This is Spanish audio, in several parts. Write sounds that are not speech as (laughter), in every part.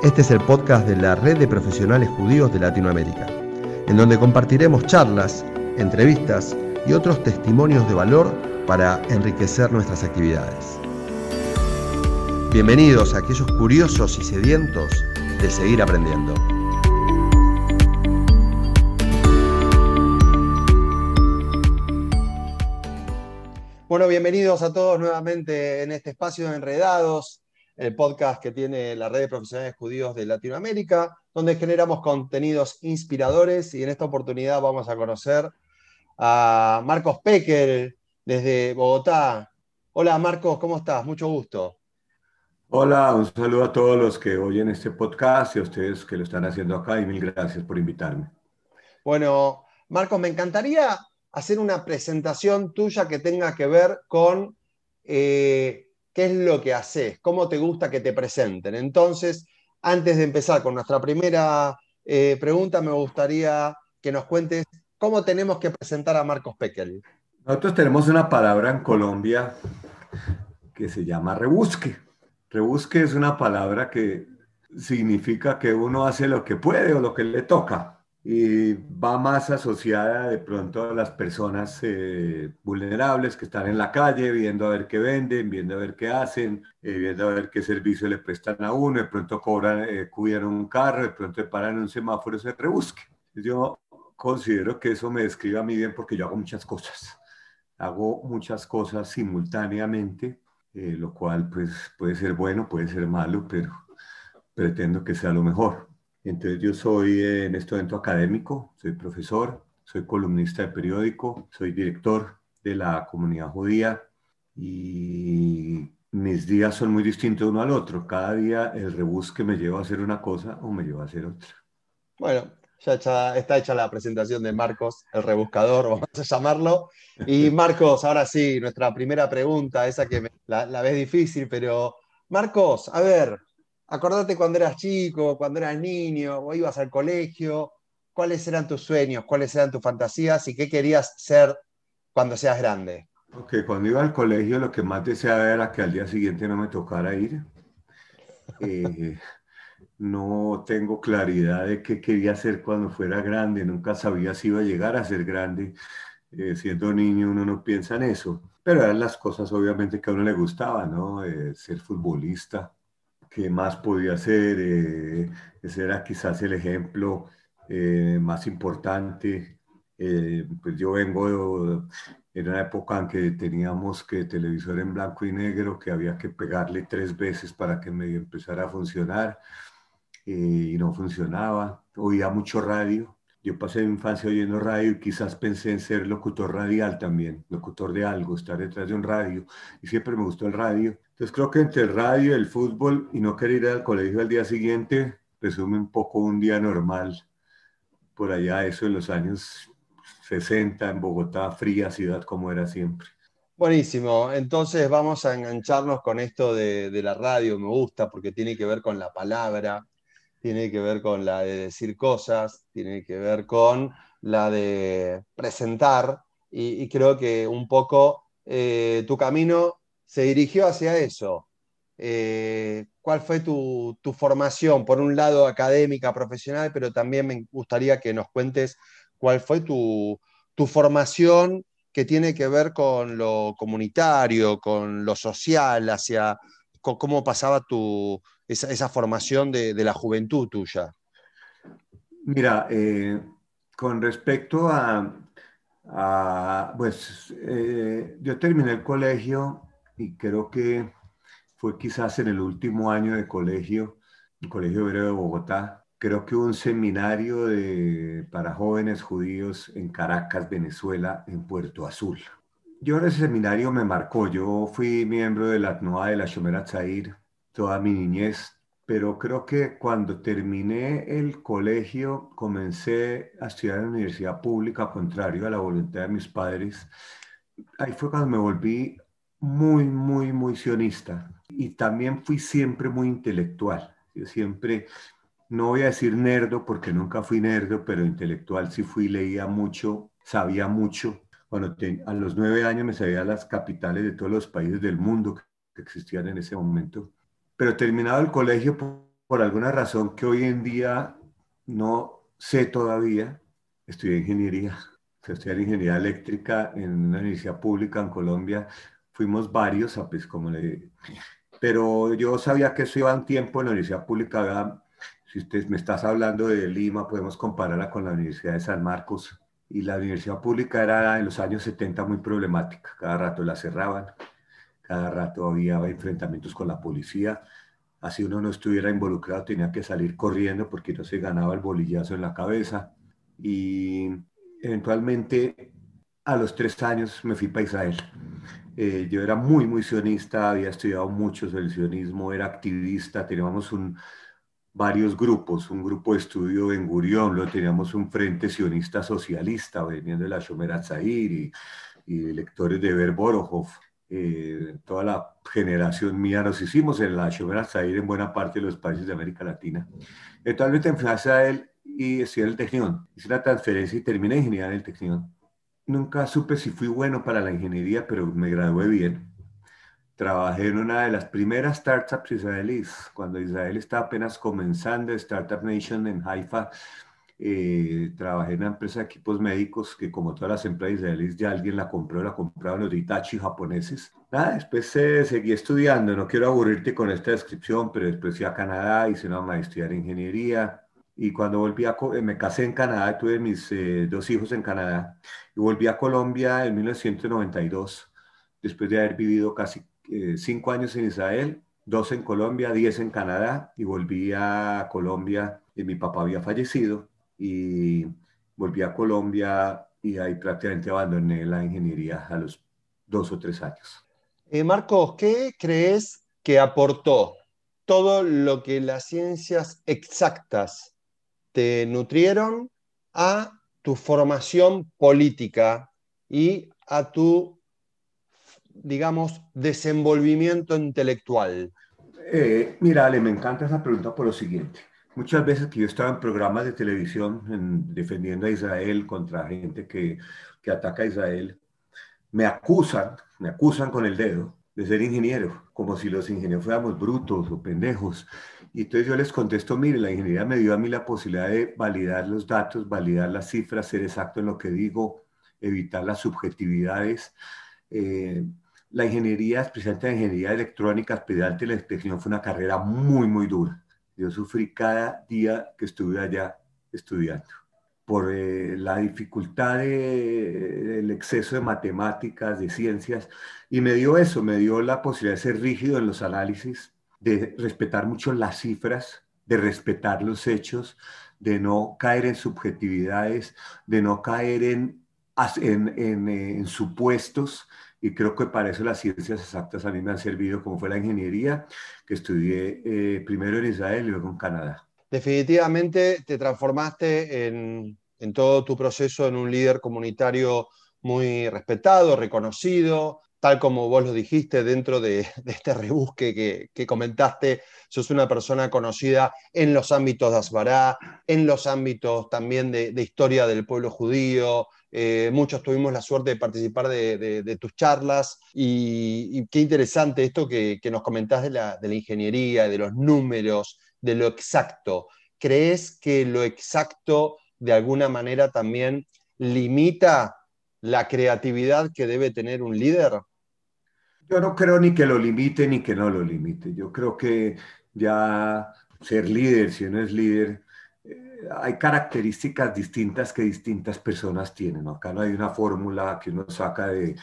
Este es el podcast de la Red de Profesionales Judíos de Latinoamérica, en donde compartiremos charlas, entrevistas y otros testimonios de valor para enriquecer nuestras actividades. Bienvenidos a aquellos curiosos y sedientos de seguir aprendiendo. Bueno, bienvenidos a todos nuevamente en este espacio de Enredados, el podcast que tiene la red de profesionales judíos de Latinoamérica, donde generamos contenidos inspiradores y en esta oportunidad vamos a conocer a Marcos Pecker desde Bogotá. Hola Marcos, ¿cómo estás? Mucho gusto. Hola, un saludo a todos los que oyen este podcast y a ustedes que lo están haciendo acá y mil gracias por invitarme. Bueno, Marcos, me encantaría hacer una presentación tuya que tenga que ver con eh, qué es lo que haces, cómo te gusta que te presenten. Entonces, antes de empezar con nuestra primera eh, pregunta, me gustaría que nos cuentes cómo tenemos que presentar a Marcos Peckel. Nosotros tenemos una palabra en Colombia que se llama rebusque. Rebusque es una palabra que significa que uno hace lo que puede o lo que le toca y va más asociada de pronto a las personas eh, vulnerables que están en la calle, viendo a ver qué venden, viendo a ver qué hacen, eh, viendo a ver qué servicio le prestan a uno, de pronto cobran, eh, cuidan un carro, de pronto paran un semáforo, se rebusque. Yo considero que eso me describe a mí bien porque yo hago muchas cosas. Hago muchas cosas simultáneamente, lo cual pues puede ser bueno, puede ser malo, pero pretendo que sea lo mejor. Entonces yo soy en este evento académico, soy profesor, soy columnista de periódico, soy director de la comunidad judía y mis días son muy distintos uno al otro. Cada día el rebusque me lleva a hacer una cosa o me lleva a hacer otra. Bueno, ya está hecha la presentación de Marcos, el rebuscador, (laughs) vamos a llamarlo. Y Marcos, ahora sí, nuestra primera pregunta, esa que la, la ves difícil, pero Marcos, a ver, acordate cuando eras chico, cuando eras niño, o ibas al colegio, cuáles eran tus sueños, cuáles eran tus fantasías y qué querías ser cuando seas grande. Ok, cuando iba al colegio lo que más deseaba era que al día siguiente no me tocara ir. Eh, no tengo claridad de qué quería hacer cuando fuera grande, nunca sabía si iba a llegar a ser grande. Eh, siendo niño uno no piensa en eso, pero eran las cosas obviamente que a uno le gustaba, ¿no? Eh, ser futbolista, ¿Qué más podía hacer? Eh, ese era quizás el ejemplo eh, más importante. Eh, pues yo vengo en una época en que teníamos que televisor en blanco y negro, que había que pegarle tres veces para que medio empezara a funcionar y no funcionaba. Oía mucho radio. Yo pasé mi infancia oyendo radio y quizás pensé en ser locutor radial también, locutor de algo, estar detrás de un radio. Y siempre me gustó el radio. Entonces creo que entre el radio, el fútbol y no querer ir al colegio al día siguiente, resume un poco un día normal. Por allá, eso en los años 60 en Bogotá, fría ciudad como era siempre. Buenísimo, entonces vamos a engancharnos con esto de, de, la radio, me gusta porque tiene que ver con la palabra, tiene que ver con la de decir cosas, tiene que ver con la de presentar y, creo que un poco eh, tu camino se dirigió hacia eso. Eh, ¿Cuál fue tu, formación? Por un lado, académica, profesional, pero también me gustaría que nos cuentes cuál fue tu, formación que tiene que ver con lo comunitario, con lo social, hacia cómo pasaba tu, esa, formación de, la juventud tuya. Mira, eh, con respecto a, pues eh, yo terminé el colegio y creo que fue quizás en el último año de colegio, el Colegio Obrero de Bogotá, creo que hubo un seminario de, para jóvenes judíos en Caracas, Venezuela, en Puerto Azul. Yo en ese seminario me marcó, yo fui miembro de la TNOA de la Shomera Tzair toda mi niñez, pero creo que cuando terminé el colegio comencé a estudiar en la universidad pública, contrario a la voluntad de mis padres. Ahí fue cuando me volví muy, muy, muy sionista. Y también fui siempre muy intelectual. Yo siempre, no voy a decir nerdo porque nunca fui nerdo, pero intelectual sí fui, leía mucho, sabía mucho. Bueno, a los nueve años me sabía las capitales de todos los países del mundo que existían en ese momento. Pero terminado el colegio, por alguna razón que hoy en día no sé todavía, estudié ingeniería, (laughs) estudié ingeniería eléctrica en una universidad pública en Colombia. Fuimos varios, pues como le... Pero yo sabía que eso iba un tiempo en la universidad pública. Si usted me estás hablando de Lima, podemos compararla con la Universidad de San Marcos. Y la universidad pública era en los años 70 muy problemática. Cada rato la cerraban, cada rato había enfrentamientos con la policía. Así uno no estuviera involucrado, tenía que salir corriendo porque no se ganaba el bolillazo en la cabeza. Y eventualmente, a los tres años, me fui para Israel. Eh, yo era muy, muy sionista, había estudiado mucho sobre el sionismo, era activista, teníamos un, varios grupos, un grupo de estudio en Gurión, lo teníamos un frente sionista socialista, veniendo de la Shomer Atzair y, y lectores de Berborojov. Eh, toda la generación mía nos hicimos en la Shomer Atzair en buena parte de los países de América Latina. Eventualmente me a él y estudié en el Tecnión. Hice la transferencia y terminé ingeniería en el Tecnión. Nunca supe si fui bueno para la ingeniería, pero me gradué bien Trabajé en una de las primeras startups israelíes, cuando Israel estaba apenas comenzando, Startup Nation en Haifa. Eh, trabajé en una empresa de equipos médicos que como todas las empresas israelíes ya alguien la compró, la compraron los Hitachi japoneses. Nada, después eh, seguí estudiando, no quiero aburrirte con esta descripción, pero después fui a Canadá, hice una maestría en ingeniería y cuando volví a, eh, me casé en Canadá, tuve mis dos hijos en Canadá y volví a Colombia en 1992, después de haber vivido casi eh, cinco años en Israel, dos en Colombia, diez en Canadá y volví a Colombia y mi papá había fallecido y volví a Colombia y ahí prácticamente abandoné la ingeniería a los dos o tres años. Eh, Marcos, ¿qué crees que aportó todo lo que las ciencias exactas te nutrieron a tu formación política y a tu digamos, desenvolvimiento intelectual? Eh, mira, Ale, me encanta esa pregunta por lo siguiente. Muchas veces que yo estaba en programas de televisión defendiendo a Israel contra gente que, que ataca a Israel, me acusan, me acusan con el dedo de ser ingeniero, como si los ingenieros fuéramos brutos o pendejos. Y entonces yo les contesto, mire, la ingeniería me dio a mí la posibilidad de validar los datos, validar las cifras, ser exacto en lo que digo, evitar las subjetividades. Eh, la ingeniería, especialmente la ingeniería electrónica, especialmente la inspección, fue una carrera muy, muy dura. Yo sufrí cada día que estuve allá estudiando por eh, la dificultad del exceso de matemáticas, de ciencias, y me dio eso, me dio la posibilidad de ser rígido en los análisis, de respetar mucho las cifras, de respetar los hechos, de no caer en subjetividades, de no caer en, en supuestos, y creo que para eso las ciencias exactas a mí me han servido, como fue la ingeniería, que estudié eh, primero en Israel y luego en Canadá. Definitivamente te transformaste en, en todo tu proceso en un líder comunitario muy respetado, reconocido, tal como vos lo dijiste dentro de, de este rebusque que, que, comentaste, sos una persona conocida en los ámbitos de Asbará, en los ámbitos también de, de historia del pueblo judío, eh, muchos tuvimos la suerte de participar de, tus charlas y, qué interesante esto que, nos comentás de la, de la, ingeniería, de los números, de lo exacto. ¿Crees que lo exacto de alguna manera también limita la creatividad que debe tener un líder? Yo no creo ni que lo limite ni que no lo limite. Yo creo que ya ser líder, si uno es líder, hay características distintas que distintas personas tienen. Acá no hay una fórmula que uno saca de,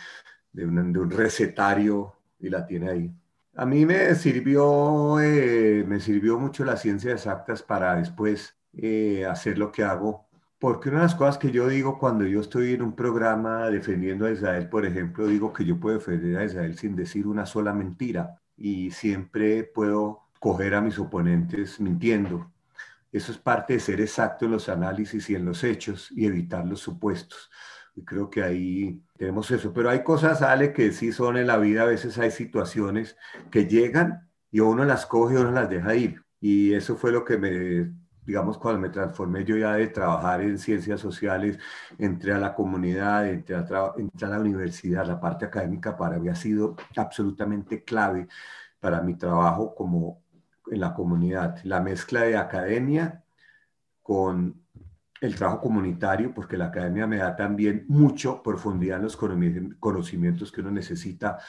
de, un, recetario y la tiene ahí. A mí me sirvió, eh, me sirvió mucho las ciencias exactas para después eh, hacer lo que hago. Porque una de las cosas que yo digo cuando yo estoy en un programa defendiendo a Israel, por ejemplo, digo que yo puedo defender a Israel sin decir una sola mentira y siempre puedo coger a mis oponentes mintiendo eso es parte de ser exacto en los análisis y en los hechos y evitar los supuestos. Y creo que ahí tenemos eso. Pero hay cosas, Ale, que sí son en la vida. A veces hay situaciones que llegan y uno las coge y uno las deja ir. Y eso fue lo que me, digamos, cuando me transformé yo ya de trabajar en ciencias sociales, entré a la comunidad, entré a, entré a la universidad, la parte académica para mí ha sido absolutamente clave para mi trabajo como en la comunidad, la mezcla de academia con el trabajo comunitario, porque la academia me da también mucho profundidad en los conocimientos que uno necesita.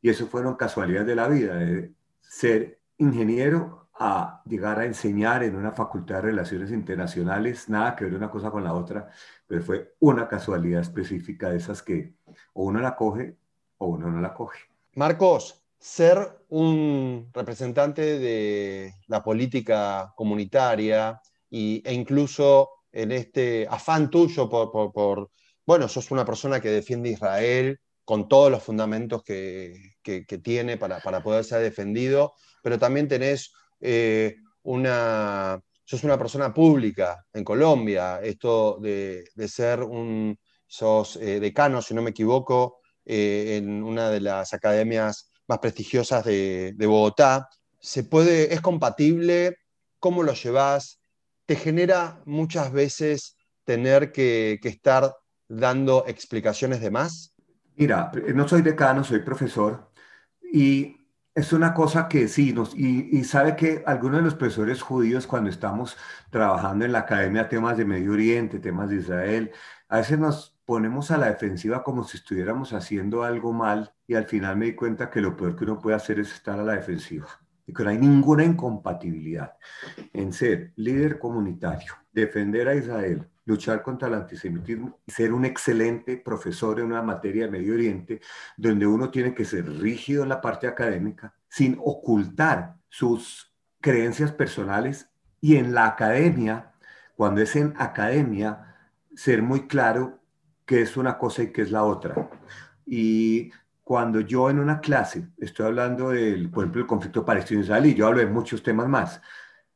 Y eso fueron casualidades de la vida, de ser ingeniero a llegar a enseñar en una facultad de relaciones internacionales, nada que ver una cosa con la otra, pero fue una casualidad específica de esas que o uno la coge o uno no la coge. Marcos, ser un representante de la política comunitaria e incluso en este afán tuyo por, bueno, sos una persona que defiende Israel con todos los fundamentos que, tiene para, poder ser defendido, pero también tenés eh, una, sos una persona pública en Colombia, esto de, ser un, sos eh, decano, si no me equivoco, eh, en una de las academias más prestigiosas de, Bogotá. ¿Se puede, es compatible? ¿Cómo lo llevas? ¿Te genera muchas veces tener que, estar dando explicaciones de más? Mira, no soy decano, soy profesor y es una cosa que sí, nos, y, y, sabe que algunos de los profesores judíos cuando estamos trabajando en la academia temas de Medio Oriente, temas de Israel, a veces nos ponemos a la defensiva como si estuviéramos haciendo algo mal y al final me di cuenta que lo peor que uno puede hacer es estar a la defensiva y que no hay ninguna incompatibilidad en ser líder comunitario, defender a Israel, luchar contra el antisemitismo y ser un excelente profesor en una materia de Medio Oriente, donde uno tiene que ser rígido en la parte académica, sin ocultar sus creencias personales y en la academia, cuando es en academia, ser muy claro qué es una cosa y qué es la otra. Y cuando yo en una clase estoy hablando del, por ejemplo, el conflicto palestino-israelí, yo hablo de muchos temas más.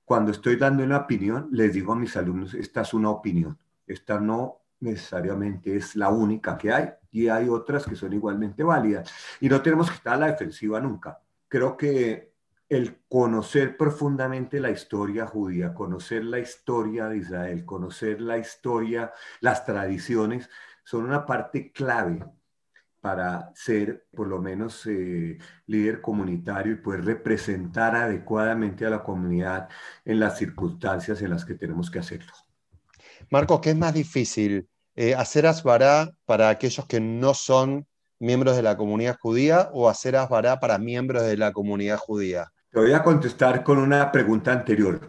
Cuando estoy dando una opinión, les digo a mis alumnos, esta es una opinión, esta no necesariamente es la única que hay y hay otras que son igualmente válidas. Y no tenemos que estar a la defensiva nunca. Creo que el conocer profundamente la historia judía, conocer la historia de Israel, conocer la historia, las tradiciones, son una parte clave para ser por lo menos eh, líder comunitario y poder representar adecuadamente a la comunidad en las circunstancias en las que tenemos que hacerlo. Marcos, ¿qué es más difícil? Eh, ¿Hacer asbará para aquellos que no son miembros de la comunidad judía o hacer asbará para miembros de la comunidad judía? Te voy a contestar con una pregunta anterior.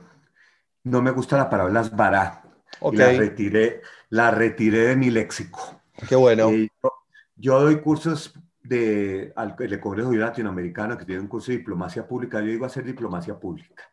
No me gusta la palabra asbará. La, retiré, la retiré de mi léxico. Qué bueno. Eh, yo doy cursos de, al, de Congreso Latinoamericano que tiene un curso de diplomacia pública. Yo digo hacer diplomacia pública.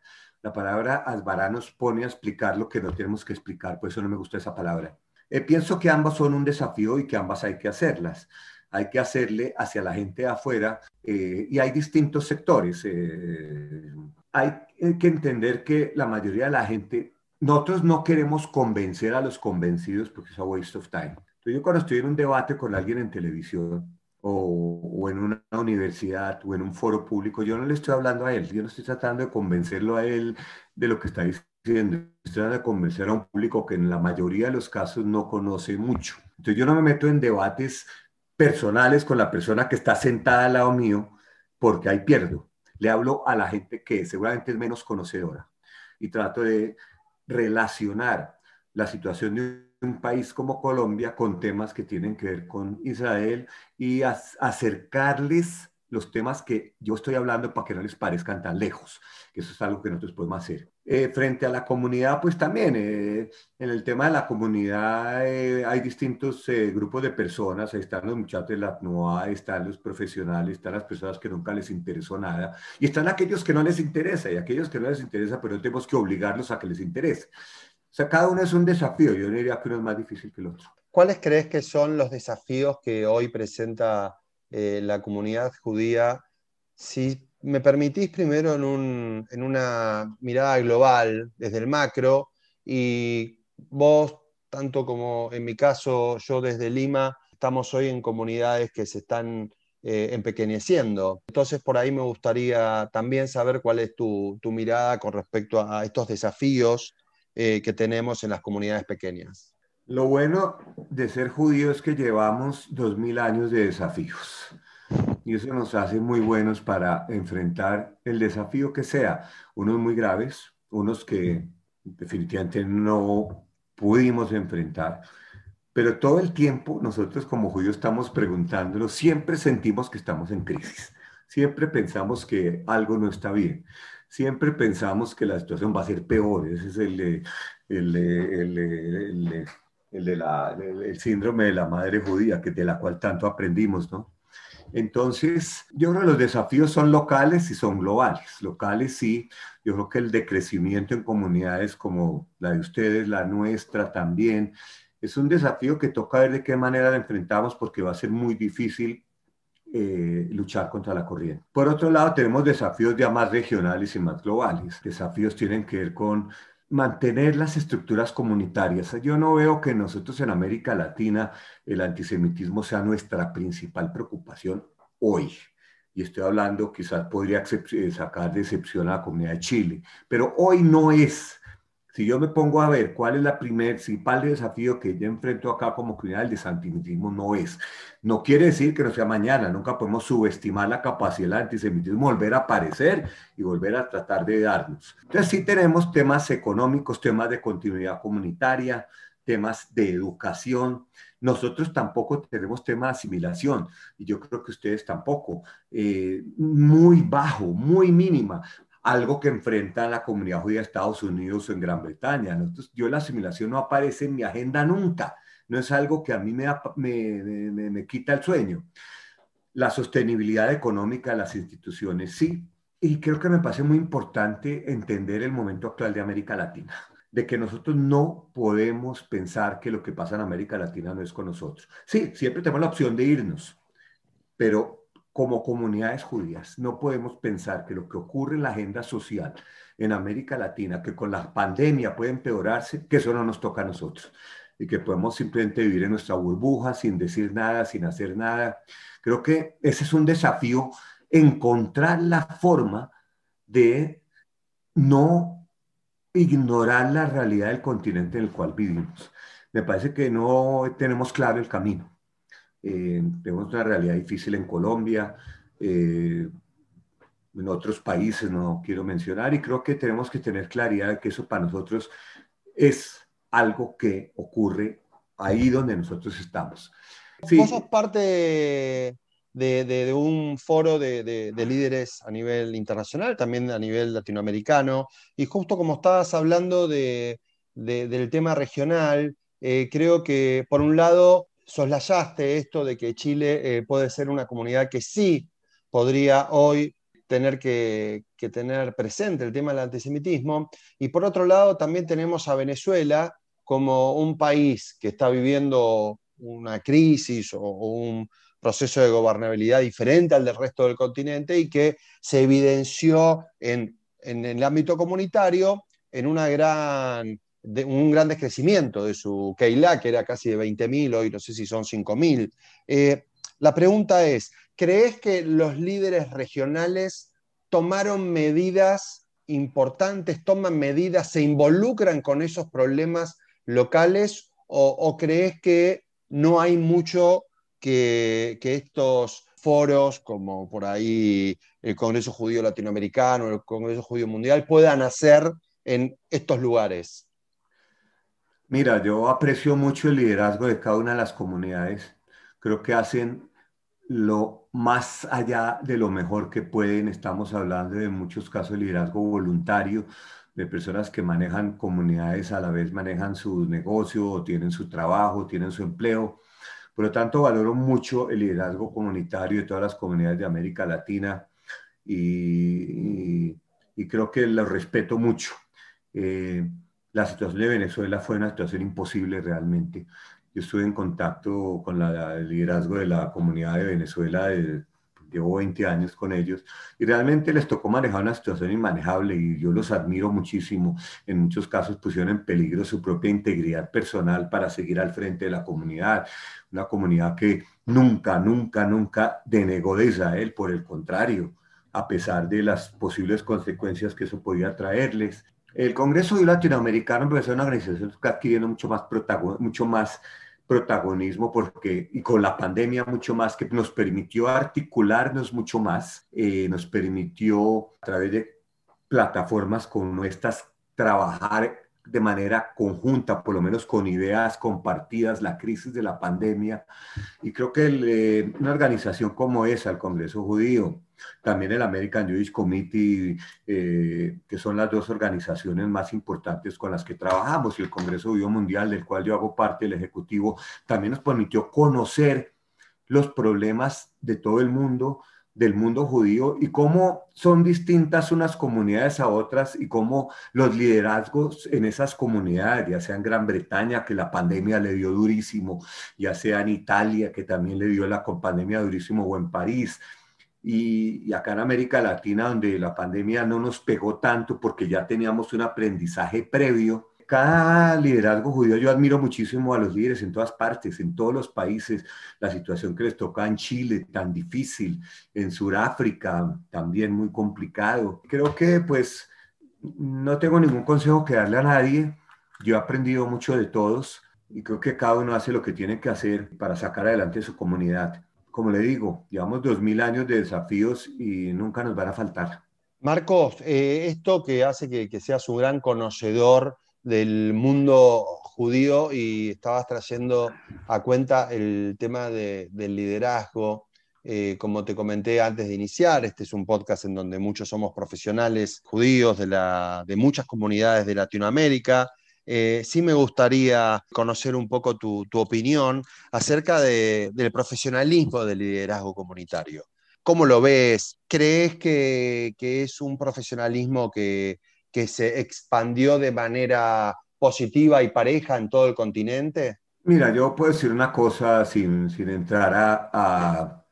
La palabra asbará nos pone a explicar lo que no tenemos que explicar, por eso no me gusta esa palabra. Eh, pienso que ambas son un desafío y que ambas hay que hacerlas. Hay que hacerle hacia la gente de afuera eh, y hay distintos sectores. Eh, hay que entender que la mayoría de la gente, nosotros no queremos convencer a los convencidos porque es a waste of time yo cuando estoy en un debate con alguien en televisión o, o, en una universidad o en un foro público, yo no le estoy hablando a él, yo no estoy tratando de convencerlo a él de lo que está diciendo, estoy tratando de convencer a un público que en la mayoría de los casos no conoce mucho. Entonces yo no me meto en debates personales con la persona que está sentada al lado mío porque ahí pierdo. Le hablo a la gente que seguramente es menos conocedora y trato de relacionar la situación de un país como Colombia con temas que tienen que ver con Israel y acercarles los temas que yo estoy hablando para que no les parezcan tan lejos, que eso es algo que nosotros podemos hacer. Eh, frente a la comunidad, pues también, eh, en el tema de la comunidad eh, hay distintos grupos de personas, están los muchachos de la NOA, están los profesionales, están las personas que nunca les interesó nada, y están aquellos que no les interesa, y aquellos que no les interesa, pero tenemos que obligarlos a que les interese. O sea, cada uno es un desafío. Yo diría que uno es más difícil que el otro. ¿Cuáles crees que son los desafíos que hoy presenta eh, la comunidad judía? Si me permitís primero en, en una mirada global, desde el macro, y vos, tanto como en mi caso, yo desde Lima, estamos hoy en comunidades que se están eh, empequeñeciendo. Entonces, por ahí me gustaría también saber cuál es tu, tu mirada con respecto a estos desafíos eh, que tenemos en las comunidades pequeñas. Lo bueno de ser judío es que llevamos dos mil años de desafíos. y eso nos hace muy buenos para enfrentar el desafío que sea, unos muy graves, unos que definitivamente no pudimos enfrentar, pero todo el tiempo nosotros como judíos estamos preguntándolo, siempre sentimos que estamos en crisis, siempre pensamos que algo no está bien, siempre pensamos que la situación va a ser peor, ese es el, el, el, el de la, el síndrome de la madre judía, que de la cual tanto aprendimos, ¿no? Entonces, yo creo que los desafíos son locales y son globales. Locales sí, yo creo que el decrecimiento en comunidades como la de ustedes, la nuestra también, es un desafío que toca ver de qué manera lo enfrentamos porque va a ser muy difícil eh, luchar contra la corriente. Por otro lado, tenemos desafíos ya más regionales y más globales. Desafíos tienen que ver con mantener las estructuras comunitarias. Yo no veo que nosotros en América Latina el antisemitismo sea nuestra principal preocupación hoy. Y estoy hablando, quizás podría eh, sacar de excepción a la comunidad de Chile, pero hoy no es si yo me pongo a ver cuál es la primer, principal desafío que yo enfrento acá como comunidad, el antisemitismo no es. No quiere decir que no sea mañana, nunca podemos subestimar la capacidad del antisemitismo volver a aparecer y volver a tratar de darnos. Entonces sí tenemos temas económicos, temas de continuidad comunitaria, temas de educación. Nosotros tampoco tenemos temas de asimilación y yo creo que ustedes tampoco. Eh, muy bajo, muy mínima algo que enfrenta la comunidad judía de Estados Unidos o en Gran Bretaña. Yo la asimilación no aparece en mi agenda nunca, no es algo que a mí me, me, me, quita el sueño. La sostenibilidad económica de las instituciones, sí, y creo que me parece muy importante entender el momento actual de América Latina, de que nosotros no podemos pensar que lo que pasa en América Latina no es con nosotros. Sí, siempre tenemos la opción de irnos, pero como comunidades judías no podemos pensar que lo que ocurre en la agenda social en América Latina, que con la pandemia puede empeorarse, que eso no nos toca a nosotros y que podemos simplemente vivir en nuestra burbuja sin decir nada, sin hacer nada. Creo que ese es un desafío, encontrar la forma de no ignorar la realidad del continente en el cual vivimos. Me parece que no tenemos claro el camino. Eh, tenemos una realidad difícil en Colombia, eh, en otros países no quiero mencionar, y creo que tenemos que tener claridad de que eso para nosotros es algo que ocurre ahí donde nosotros estamos. Sí. Vos sos parte de, un foro de, líderes a nivel internacional, también a nivel latinoamericano, y justo como estabas hablando del tema regional, eh, creo que por un lado soslayaste esto de que Chile eh, puede ser una comunidad que sí podría hoy tener que, tener presente el tema del antisemitismo. Y por otro lado, también tenemos a Venezuela como un país que está viviendo una crisis o, un proceso de gobernabilidad diferente al del resto del continente y que se evidenció en, en el ámbito comunitario en una gran de un gran descrecimiento de su Keilah, que era casi de 20.000, hoy no sé si son 5.000. Eh, la pregunta es, ¿crees que los líderes regionales tomaron medidas importantes, toman medidas, se involucran con esos problemas locales o, crees que no hay mucho que, que, estos foros como por ahí el Congreso Judío Latinoamericano, el Congreso Judío Mundial puedan hacer en estos lugares? Mira, yo aprecio mucho el liderazgo de cada una de las comunidades. Creo que hacen lo más allá de lo mejor que pueden. Estamos hablando de muchos casos de liderazgo voluntario, de personas que manejan comunidades, a la vez manejan su negocio, o tienen su trabajo, tienen su empleo. Por lo tanto, valoro mucho el liderazgo comunitario de todas las comunidades de América Latina y, creo que lo respeto mucho. Eh, la situación de Venezuela fue una situación imposible realmente. Yo estuve en contacto con la, el liderazgo de la comunidad de Venezuela, llevo 20 años con ellos, y realmente les tocó manejar una situación inmanejable y yo los admiro muchísimo. En muchos casos pusieron en peligro su propia integridad personal para seguir al frente de la comunidad, una comunidad que nunca, nunca, nunca denegó de Israel, por el contrario, a pesar de las posibles consecuencias que eso podía traerles. El Congreso Latinoamericano es una organización que está adquiriendo mucho más, mucho más protagonismo porque, y con la pandemia mucho más, que nos permitió articularnos mucho más, eh, nos permitió a través de plataformas como estas trabajar de manera conjunta, por lo menos con ideas compartidas, la crisis de la pandemia. Y creo que eh, una organización como esa, el Congreso Judío, también el American Jewish Committee, eh, que son las dos organizaciones más importantes con las que trabajamos, y el Congreso Judío Mundial, del cual yo hago parte del Ejecutivo, también nos permitió conocer los problemas de todo el mundo, del mundo judío y cómo son distintas unas comunidades a otras y cómo los liderazgos en esas comunidades, ya sea en Gran Bretaña, que la pandemia le dio durísimo, ya sea en Italia, que también le dio la pandemia durísimo, o en París, y, y, acá en América Latina, donde la pandemia no nos pegó tanto porque ya teníamos un aprendizaje previo cada liderazgo judío, yo admiro muchísimo a los líderes en todas partes, en todos los países, la situación que les toca en Chile, tan difícil, en Sudáfrica, también muy complicado. Creo que pues no tengo ningún consejo que darle a nadie, yo he aprendido mucho de todos y creo que cada uno hace lo que tiene que hacer para sacar adelante su comunidad. Como le digo, llevamos dos mil años de desafíos y nunca nos van a faltar. Marcos, eh, esto que hace que, seas un gran conocedor del mundo judío y estabas trayendo a cuenta el tema del liderazgo. Eh, como te comenté antes de iniciar, este es un podcast en donde muchos somos profesionales judíos de muchas comunidades de Latinoamérica. Eh, sí me gustaría conocer un poco tu, opinión acerca del profesionalismo del liderazgo comunitario. ¿Cómo lo ves? ¿Crees que es un profesionalismo que, que se expandió de manera positiva y pareja en todo el continente? Mira, yo puedo decir una cosa sin, sin entrar a,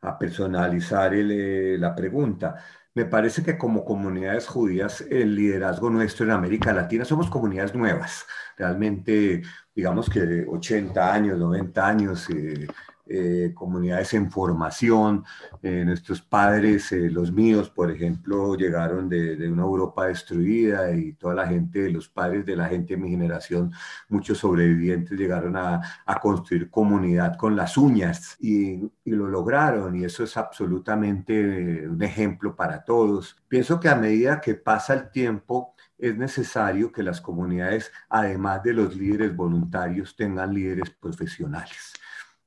a, personalizar eh, la pregunta. Me parece que como comunidades judías, el liderazgo nuestro en América Latina somos comunidades nuevas. Realmente, digamos que 80 años, 90 años, eh, eh, comunidades en formación. Eh, nuestros padres, eh, los míos, por ejemplo, llegaron de, una Europa destruida y toda la gente, los padres de la gente de mi generación, muchos sobrevivientes llegaron a, construir comunidad con las uñas y, y, lo lograron y eso es absolutamente un ejemplo para todos. Pienso que a medida que pasa el tiempo, es necesario que las comunidades, además de los líderes voluntarios, tengan líderes profesionales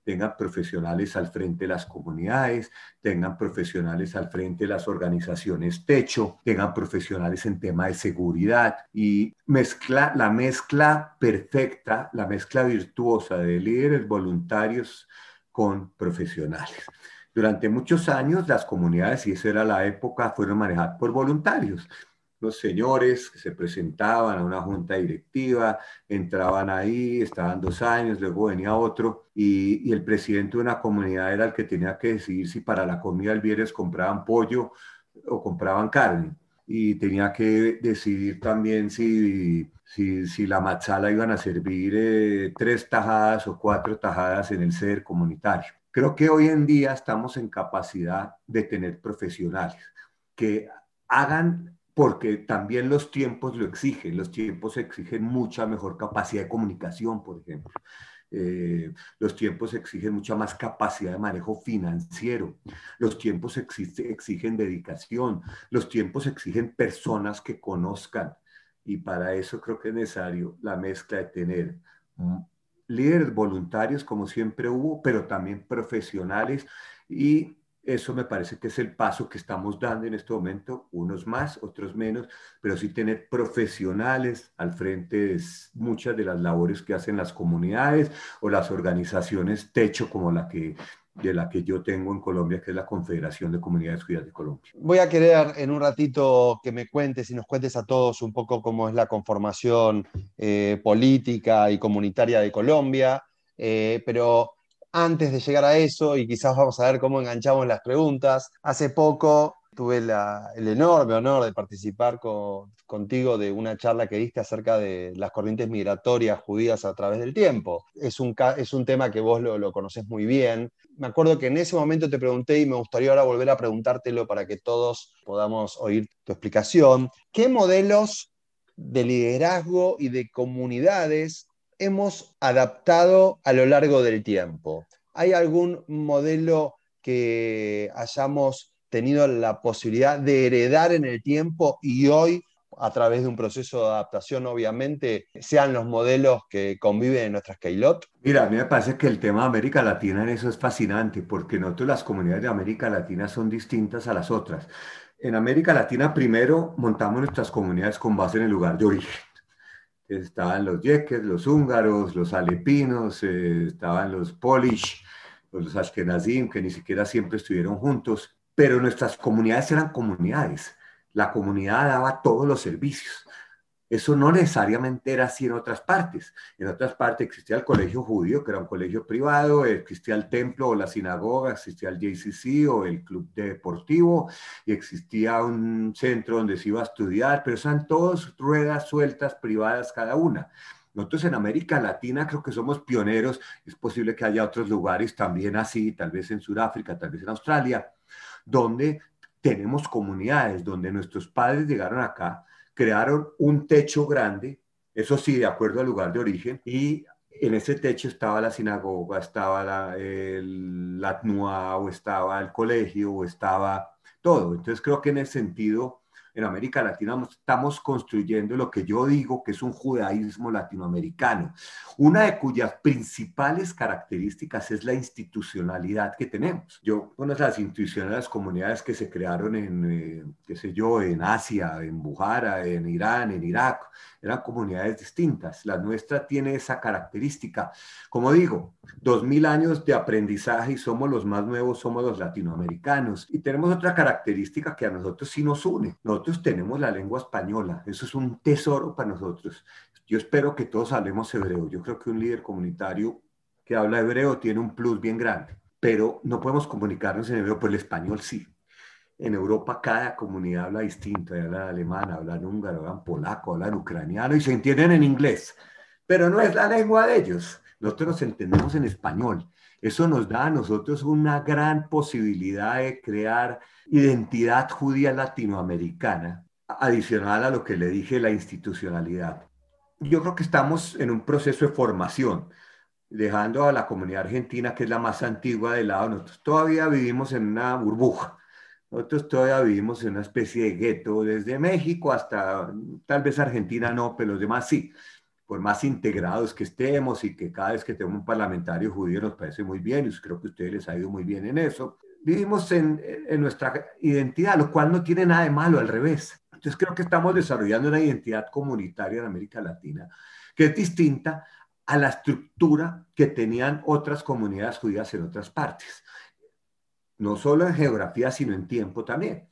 tengan profesionales al frente de las comunidades, tengan profesionales al frente de las organizaciones techo, tengan profesionales en tema de seguridad y mezcla, la mezcla perfecta, la mezcla virtuosa de líderes voluntarios con profesionales. Durante muchos años las comunidades, y esa era la época, fueron manejadas por voluntarios los señores que se presentaban a una junta directiva, entraban ahí, estaban dos años, luego venía otro y, el presidente de una comunidad era el que tenía que decidir si para la comida del viernes compraban pollo o compraban carne. Y tenía que decidir también si, si, la matzala iban a servir eh, tres tajadas o cuatro tajadas en el ser comunitario. Creo que hoy en día estamos en capacidad de tener profesionales que hagan porque también los tiempos lo exigen, los tiempos exigen mucha mejor capacidad de comunicación, por ejemplo. Eh, los tiempos exigen mucha más capacidad de manejo financiero, los tiempos exigen dedicación, los tiempos exigen personas que conozcan y para eso creo que es necesario la mezcla de tener líderes voluntarios como siempre hubo, pero también profesionales y eso me parece que es el paso que estamos dando en este momento, unos más, otros menos, pero sí tener profesionales al frente de muchas de las labores que hacen las comunidades o las organizaciones techo como la que de la que yo tengo en Colombia, que es la Confederación de Comunidades Judías de Colombia. Voy a querer en un ratito que me cuentes y nos cuentes a todos un poco cómo es la conformación eh, política y comunitaria de Colombia, eh, pero antes de llegar a eso, y quizás vamos a ver cómo enganchamos las preguntas, hace poco tuve el enorme honor de participar contigo de una charla que diste acerca de las corrientes migratorias judías a través del tiempo. Es un, es un tema que vos lo, lo conocés muy bien. Me acuerdo que en ese momento te pregunté y me gustaría ahora volver a preguntártelo para que todos podamos oír tu explicación. ¿Qué modelos de liderazgo y de comunidades hemos adaptado a lo largo del tiempo? ¿Hay algún modelo que hayamos tenido la posibilidad de heredar en el tiempo y hoy, a través de un proceso de adaptación, obviamente, sean los modelos que conviven en nuestras Keylot? Mira, a mí me parece que el tema de América Latina en eso es fascinante, porque nosotros las comunidades de América Latina son distintas a las otras. En América Latina primero montamos nuestras comunidades con base en el lugar de origen. Estaban los yeques, los húngaros, los alepinos, eh, estaban los polish, los ashkenazim, que ni siquiera siempre estuvieron juntos, pero nuestras comunidades eran comunidades. La comunidad daba todos los servicios. Eso no necesariamente era así en otras partes. En otras partes existía el colegio judío, que era un colegio privado, existía el templo o la sinagoga, existía el JCC o el club deportivo, y existía un centro donde se iba a estudiar, pero eran todas ruedas sueltas, privadas cada una. Nosotros en América Latina creo que somos pioneros, es posible que haya otros lugares también así, tal vez en Sudáfrica, tal vez en Australia, donde tenemos comunidades, donde nuestros padres llegaron acá crearon un techo grande, eso sí, de acuerdo al lugar de origen, y en ese techo estaba la sinagoga, estaba la, el, la o estaba el colegio, o estaba todo. Entonces creo que en ese sentido en América Latina estamos construyendo lo que yo digo que es un judaísmo latinoamericano, una de cuyas principales características es la institucionalidad que tenemos. Yo conozco las instituciones de las comunidades que se crearon en, eh, qué sé yo, en Asia, en Bujara, en Irán, en Irak, eran comunidades distintas. La nuestra tiene esa característica. Como digo, dos mil años de aprendizaje y somos los más nuevos, somos los latinoamericanos. Y tenemos otra característica que a nosotros sí nos une. Nosotros tenemos la lengua española. Eso es un tesoro para nosotros. Yo espero que todos hablemos hebreo. Yo creo que un líder comunitario que habla hebreo tiene un plus bien grande. Pero no podemos comunicarnos en hebreo, pues el español sí en Europa cada comunidad habla distinto, habla alemán, hablan húngaro, hablan polaco, hablan ucraniano y se entienden en inglés, pero no es la lengua de ellos. Nosotros nos entendemos en español. Eso nos da a nosotros una gran posibilidad de crear identidad judía latinoamericana, adicional a lo que le dije, la institucionalidad. Yo creo que estamos en un proceso de formación, dejando a la comunidad argentina, que es la más antigua de lado, nosotros todavía vivimos en una burbuja nosotros todavía vivimos en una especie de gueto, desde México hasta tal vez Argentina no, pero los demás sí. Por más integrados que estemos y que cada vez que tenemos un parlamentario judío nos parece muy bien, y creo que a ustedes les ha ido muy bien en eso. Vivimos en, en nuestra identidad, lo cual no tiene nada de malo, al revés. Entonces creo que estamos desarrollando una identidad comunitaria en América Latina que es distinta a la estructura que tenían otras comunidades judías en otras partes no solo en geografía, sino en tiempo también.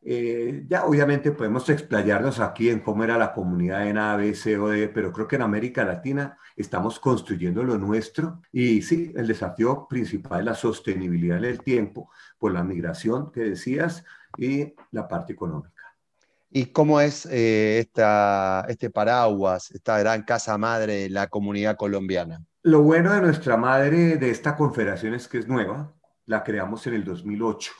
Eh, ya obviamente podemos explayarnos aquí en cómo era la comunidad en A, B, C o D, pero creo que en América Latina estamos construyendo lo nuestro y sí, el desafío principal es la sostenibilidad del tiempo por la migración que decías y la parte económica. ¿Y cómo es eh, esta, este paraguas, esta gran casa madre de la comunidad colombiana? Lo bueno de nuestra madre de esta confederación es que es nueva, la creamos en el 2008,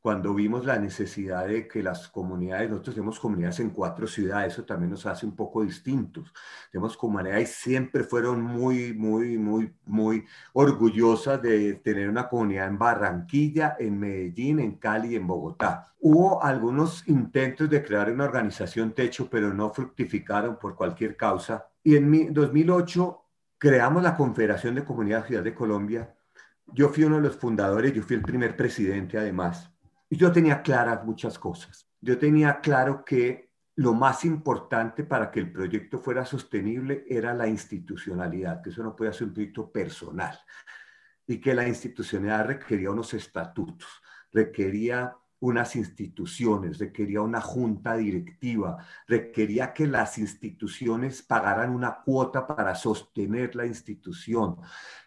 cuando vimos la necesidad de que las comunidades, nosotros tenemos comunidades en cuatro ciudades, eso también nos hace un poco distintos. Tenemos comunidades siempre fueron muy, muy, muy, muy orgullosas de tener una comunidad en Barranquilla, en Medellín, en Cali y en Bogotá. Hubo algunos intentos de crear una organización techo, pero no fructificaron por cualquier causa. Y en 2008 creamos la Confederación de Comunidades Ciudad de Colombia, yo fui uno de los fundadores, yo fui el primer presidente además, y yo tenía claras muchas cosas. Yo tenía claro que lo más importante para que el proyecto fuera sostenible era la institucionalidad, que eso no puede ser un proyecto personal, y que la institucionalidad requería unos estatutos, requería unas instituciones, requería una junta directiva, requería que las instituciones pagaran una cuota para sostener la institución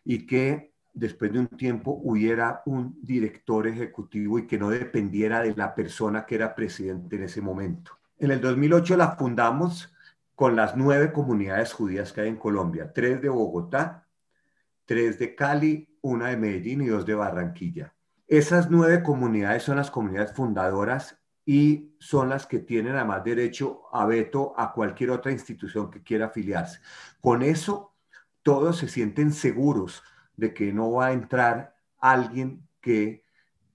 y que después de un tiempo hubiera un director ejecutivo y que no dependiera de la persona que era presidente en ese momento. En el 2008 la fundamos con las nueve comunidades judías que hay en Colombia, tres de Bogotá, tres de Cali, una de Medellín y dos de Barranquilla. Esas nueve comunidades son las comunidades fundadoras y son las que tienen además derecho a veto a cualquier otra institución que quiera afiliarse. Con eso todos se sienten seguros de que no va a entrar alguien que,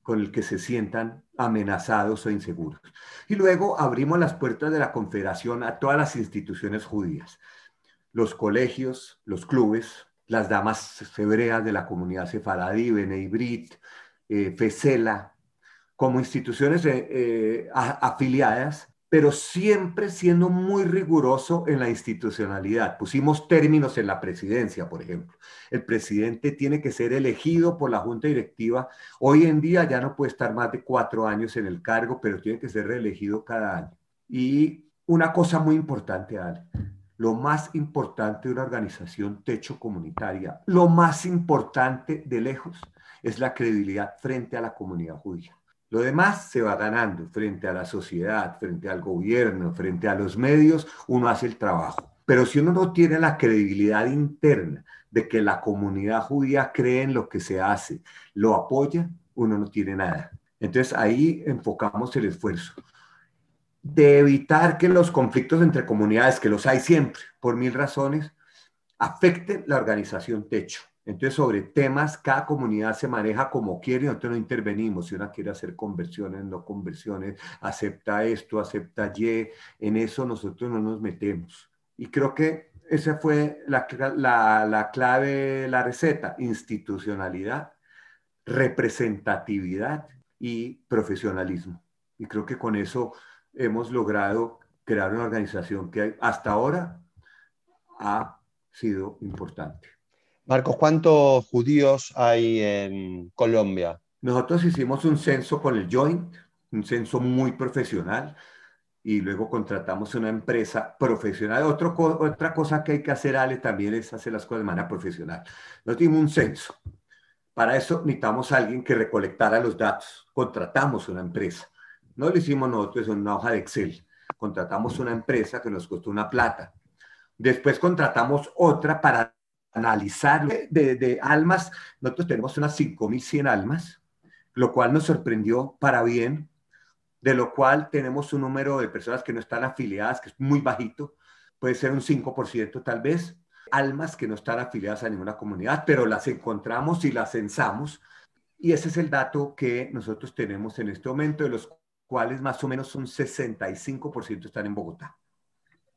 con el que se sientan amenazados o inseguros. Y luego abrimos las puertas de la Confederación a todas las instituciones judías, los colegios, los clubes, las damas hebreas de la comunidad sefaradí, Bene Brit, eh, FECELA, como instituciones eh, eh, afiliadas, pero siempre siendo muy riguroso en la institucionalidad. Pusimos términos en la presidencia, por ejemplo. El presidente tiene que ser elegido por la junta directiva. Hoy en día ya no puede estar más de cuatro años en el cargo, pero tiene que ser reelegido cada año. Y una cosa muy importante, Ale, lo más importante de una organización techo comunitaria, lo más importante de lejos, es la credibilidad frente a la comunidad judía. Lo demás se va ganando frente a la sociedad, frente al gobierno, frente a los medios, uno hace el trabajo. Pero si uno no tiene la credibilidad interna de que la comunidad judía cree en lo que se hace, lo apoya, uno no tiene nada. Entonces ahí enfocamos el esfuerzo de evitar que los conflictos entre comunidades, que los hay siempre, por mil razones, afecten la organización techo. Entonces, sobre temas, cada comunidad se maneja como quiere y nosotros no intervenimos. Si una quiere hacer conversiones, no conversiones, acepta esto, acepta Y, en eso nosotros no nos metemos. Y creo que esa fue la, la, la clave, la receta, institucionalidad, representatividad y profesionalismo. Y creo que con eso hemos logrado crear una organización que hasta ahora ha sido importante. Marcos, ¿cuántos judíos hay en Colombia? Nosotros hicimos un censo con el Joint, un censo muy profesional, y luego contratamos una empresa profesional. otra cosa que hay que hacer, Ale, también es hacer las cosas de manera profesional. Nosotros tuvimos un censo. Para eso necesitamos a alguien que recolectara los datos. Contratamos una empresa. No lo hicimos nosotros en una hoja de Excel. Contratamos una empresa que nos costó una plata. Después contratamos otra para analizar de, almas, nosotros tenemos unas 5.100 almas, lo cual nos sorprendió para bien, de lo cual tenemos un número de personas que no están afiliadas, que es muy bajito, puede ser un 5% tal vez, almas que no están afiliadas a ninguna comunidad, pero las encontramos y las censamos. Y ese es el dato que nosotros tenemos en este momento, de los cuales más o menos un 65% están en Bogotá.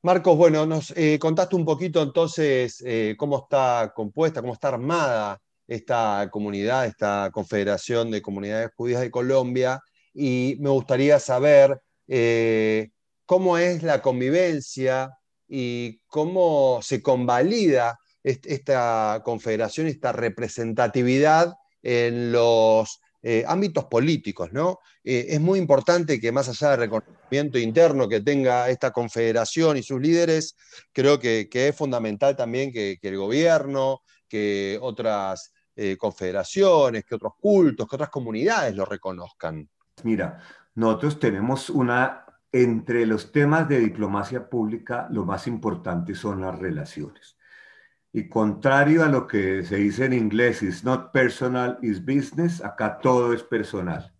Marcos, bueno, nos eh, contaste un poquito entonces eh, cómo está compuesta, cómo está armada esta comunidad, esta Confederación de Comunidades Judías de Colombia, y me gustaría saber eh, cómo es la convivencia y cómo se convalida esta confederación, esta representatividad en los eh, ámbitos políticos, ¿no? Eh, es muy importante que más allá del reconocimiento interno que tenga esta confederación y sus líderes, creo que, es fundamental también que, el gobierno, que otras eh, confederaciones, que otros cultos, que otras comunidades lo reconozcan. Mira, nosotros tenemos una, entre los temas de diplomacia pública, lo más importante son las relaciones. Y contrario a lo que se dice en inglés, it's not personal, it's business, acá todo es personal.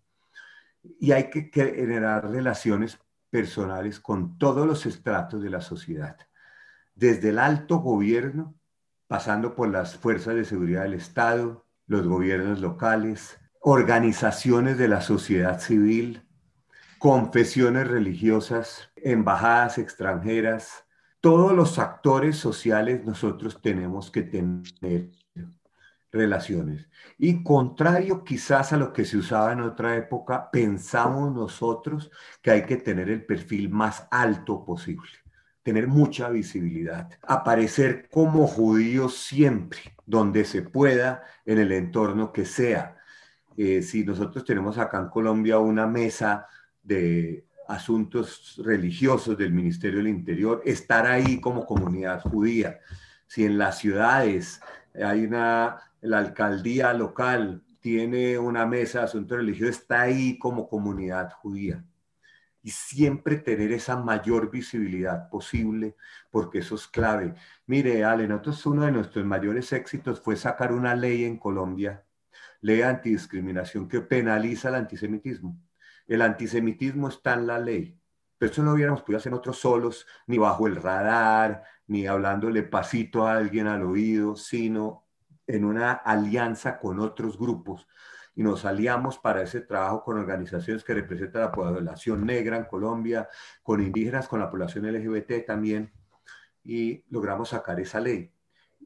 Y hay que generar relaciones personales con todos los estratos de la sociedad, desde el alto gobierno, pasando por las fuerzas de seguridad del Estado, los gobiernos locales, organizaciones de la sociedad civil, confesiones religiosas, embajadas extranjeras, todos los actores sociales nosotros tenemos que tener relaciones. Y contrario quizás a lo que se usaba en otra época, pensamos nosotros que hay que tener el perfil más alto posible, tener mucha visibilidad, aparecer como judíos siempre, donde se pueda, en el entorno que sea. Eh, si nosotros tenemos acá en Colombia una mesa de asuntos religiosos del Ministerio del Interior, estar ahí como comunidad judía. Si en las ciudades hay una, la alcaldía local tiene una mesa de asuntos religiosos, está ahí como comunidad judía. Y siempre tener esa mayor visibilidad posible, porque eso es clave. Mire, Ale, nosotros uno de nuestros mayores éxitos fue sacar una ley en Colombia, ley antidiscriminación, que penaliza el antisemitismo el antisemitismo está en la ley. Pero eso no hubiéramos podido hacer nosotros solos, ni bajo el radar, ni hablándole pasito a alguien al oído, sino en una alianza con otros grupos. Y nos aliamos para ese trabajo con organizaciones que representan la población negra en Colombia, con indígenas, con la población LGBT también, y logramos sacar esa ley.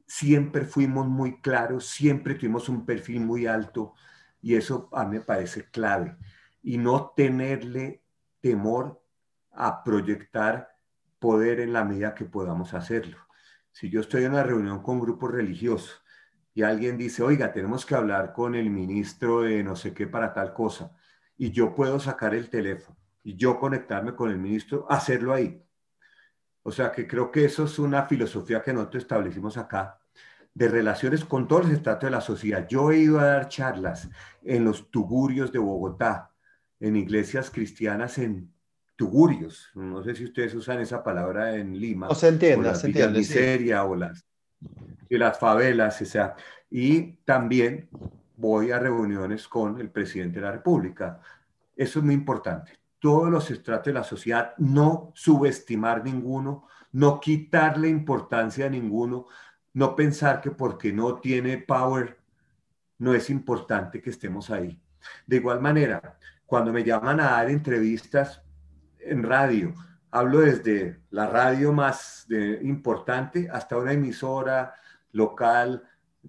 Siempre fuimos muy claros, siempre tuvimos un perfil muy alto, y eso a mí me parece clave. Y no tenerle temor a proyectar poder en la medida que podamos hacerlo. Si yo estoy en una reunión con grupos religiosos y alguien dice, oiga, tenemos que hablar con el ministro de no sé qué para tal cosa, y yo puedo sacar el teléfono y yo conectarme con el ministro, hacerlo ahí. O sea que creo que eso es una filosofía que nosotros establecimos acá de relaciones con todos los estratos de la sociedad. Yo he ido a dar charlas en los tugurios de Bogotá, en iglesias cristianas en tugurios. No sé si ustedes usan esa palabra en Lima. No se entiende, se entiende. Miseria o las, y las favelas, o sea. Y también voy a reuniones con el presidente de la República. Eso es muy importante. Todos los estratos de la sociedad, no subestimar ninguno, no quitarle importancia a ninguno, no pensar que porque no tiene power, no es importante que estemos ahí. De igual manera, cuando me llaman a dar entrevistas, en radio. Hablo desde la radio más importante hasta una emisora local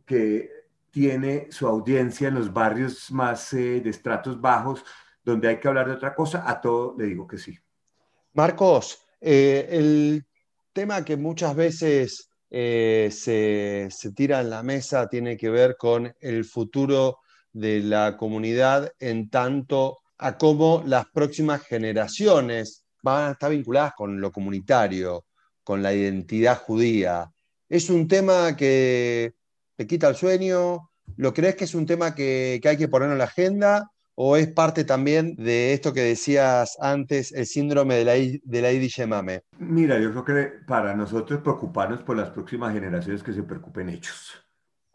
que tiene su audiencia en los barrios más eh, de estratos bajos, donde hay que hablar de otra cosa, a todo le digo que sí. Marcos, eh, el tema que muchas veces eh, se, se, tira en la mesa tiene que ver con el futuro de la comunidad en tanto a cómo las próximas generaciones van a estar vinculadas con lo comunitario, con la identidad judía. ¿Es un tema que te quita el sueño? ¿Lo crees que es un tema que, hay que poner en la agenda? ¿O es parte también de esto que decías antes, el síndrome de la, de la Yemame? Mira, yo creo que para nosotros preocuparnos por las próximas generaciones que se preocupen ellos.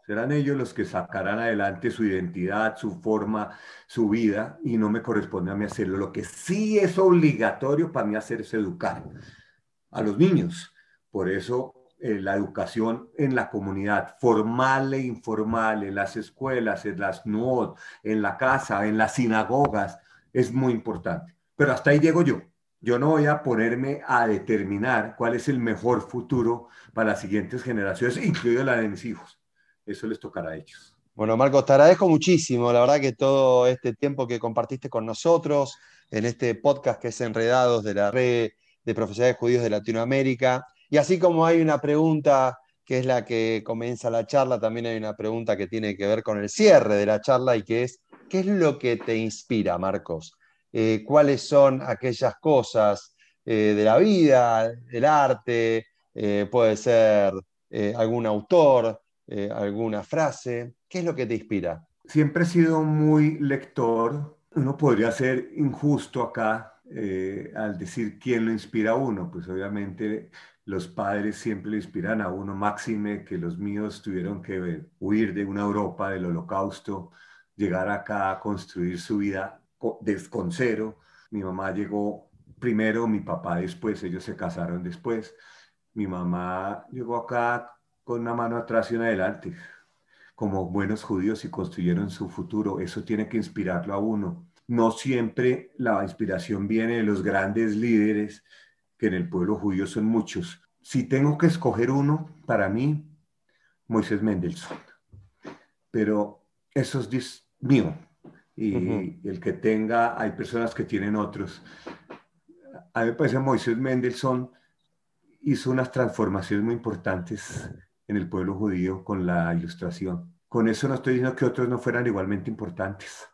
Serán ellos los que sacarán adelante su identidad, su forma, su vida, y no me corresponde a mí hacerlo. Lo que sí es obligatorio para mí hacer es educar a los niños. Por eso eh, la educación en la comunidad, formal e informal, en las escuelas, en las NUOD, en la casa, en las sinagogas, es muy importante. Pero hasta ahí llego yo. Yo no voy a ponerme a determinar cuál es el mejor futuro para las siguientes generaciones, incluido la de mis hijos eso les tocará a ellos. Bueno, Marcos, te agradezco muchísimo, la verdad que todo este tiempo que compartiste con nosotros en este podcast que es Enredados de la Red de Profesionales Judíos de Latinoamérica. Y así como hay una pregunta que es la que comienza la charla, también hay una pregunta que tiene que ver con el cierre de la charla y que es, ¿qué es lo que te inspira, Marcos? Eh, ¿Cuáles son aquellas cosas eh, de la vida, del arte? Eh, puede ser algún autor, eh, alguna frase? ¿Qué es lo que te inspira? Siempre he sido muy lector. Uno podría ser injusto acá eh, al decir quién lo inspira a uno. Pues obviamente los padres siempre lo inspiran a uno. Máxime que los míos tuvieron que huir de una Europa del holocausto, llegar acá a construir su vida con cero. Mi mamá llegó primero, mi papá después, ellos se casaron después. Mi mamá llegó acá con una mano atrás y una adelante, como buenos judíos y construyeron su futuro. Eso tiene que inspirarlo a uno. No siempre la inspiración viene de los grandes líderes, que en el pueblo judío son muchos. Si tengo que escoger uno, para mí, Moisés Mendelssohn. Pero eso es mío. Y el que tenga, hay personas que tienen otros. A mí me parece que Moisés Mendelssohn hizo unas transformaciones muy importantes en el pueblo judío con la ilustración. Con eso no estoy diciendo que otros no fueran igualmente importantes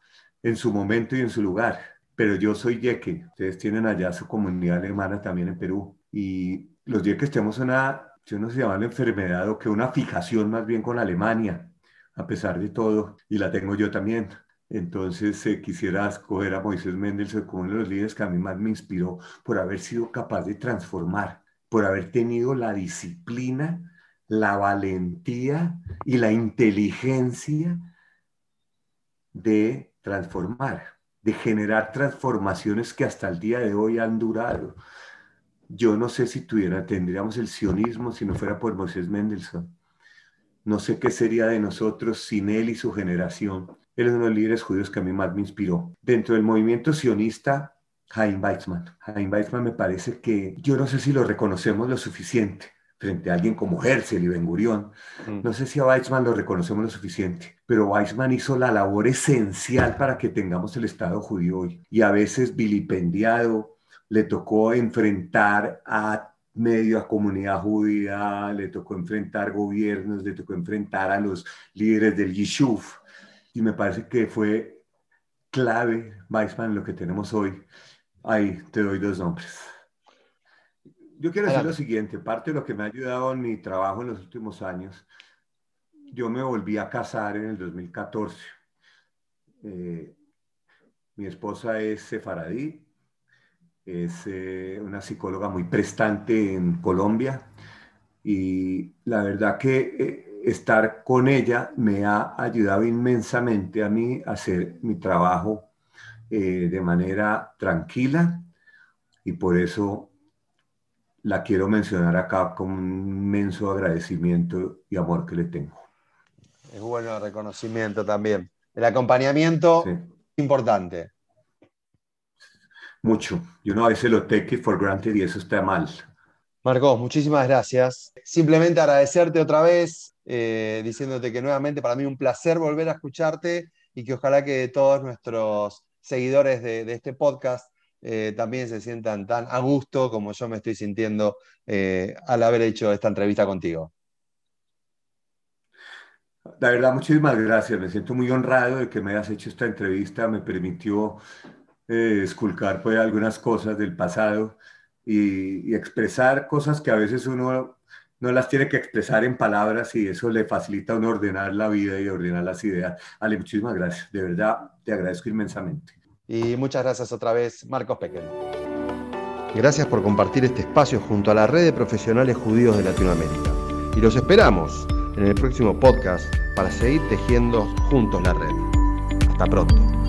en su momento y en su lugar, pero yo soy yeque. Ustedes tienen allá su comunidad alemana también en Perú y los yeques tenemos una, yo no se llama la enfermedad o que una fijación más bien con Alemania, a pesar de todo, y la tengo yo también. Entonces eh, quisiera escoger a Moisés Mendelssohn como uno de los líderes que a mí más me inspiró por haber sido capaz de transformar, por haber tenido la disciplina la valentía y la inteligencia de transformar. de generar transformaciones que hasta el día de hoy han durado. Yo no sé si tuviera, tendríamos el sionismo si no fuera por Moisés Mendelssohn. No sé qué sería de nosotros sin él y su generación. Él es uno de los líderes judíos que a mí más me inspiró. Dentro del movimiento sionista, Chaim Weizmann. Chaim Weizmann me parece que yo no sé si lo reconocemos lo suficiente frente a alguien como Herzl y Ben Gurión. No sé si a Weizmann lo reconocemos lo suficiente, pero Weizmann hizo la labor esencial para que tengamos el Estado judío hoy. Y a veces vilipendiado, le tocó enfrentar a medio a comunidad judía, le tocó enfrentar gobiernos, le tocó enfrentar a los líderes del Yishuv. Y me parece que fue clave Weizmann lo que tenemos hoy. Ahí te doy dos nombres. Yo quiero decir lo siguiente, parte de lo que me ha ayudado en mi trabajo en los últimos años, yo me volví a casar en el 2014. Eh, mi esposa es sefaradí, es eh, una psicóloga muy prestante en Colombia y la verdad que eh, estar con ella me ha ayudado inmensamente a mí a hacer mi trabajo de manera tranquila y por eso la quiero mencionar acá con un inmenso agradecimiento y amor que le tengo. Es bueno el reconocimiento también. El acompañamiento importante. Mucho. Yo no a veces lo take it for granted y eso está mal. Marcos, muchísimas gracias. Simplemente agradecerte otra vez, eh, diciéndote que nuevamente para mí un placer volver a escucharte y que ojalá que todos nuestros seguidores de este podcast eh, también se sientan tan a gusto como yo me estoy sintiendo eh, al haber hecho esta entrevista contigo. La verdad, muchísimas gracias. Me siento muy honrado de que me hayas hecho esta entrevista. Me permitió eh, esculcar pues, algunas cosas del pasado y, y, expresar cosas que a veces uno no las tiene que expresar en palabras y eso le facilita a uno ordenar la vida y ordenar las ideas. Ale, muchísimas gracias. De verdad, te agradezco inmensamente. Y muchas gracias otra vez, Marcos Pequel. Gracias por compartir este espacio junto a la red de profesionales judíos de Latinoamérica. Y los esperamos en el próximo podcast para seguir tejiendo juntos la red. Hasta pronto.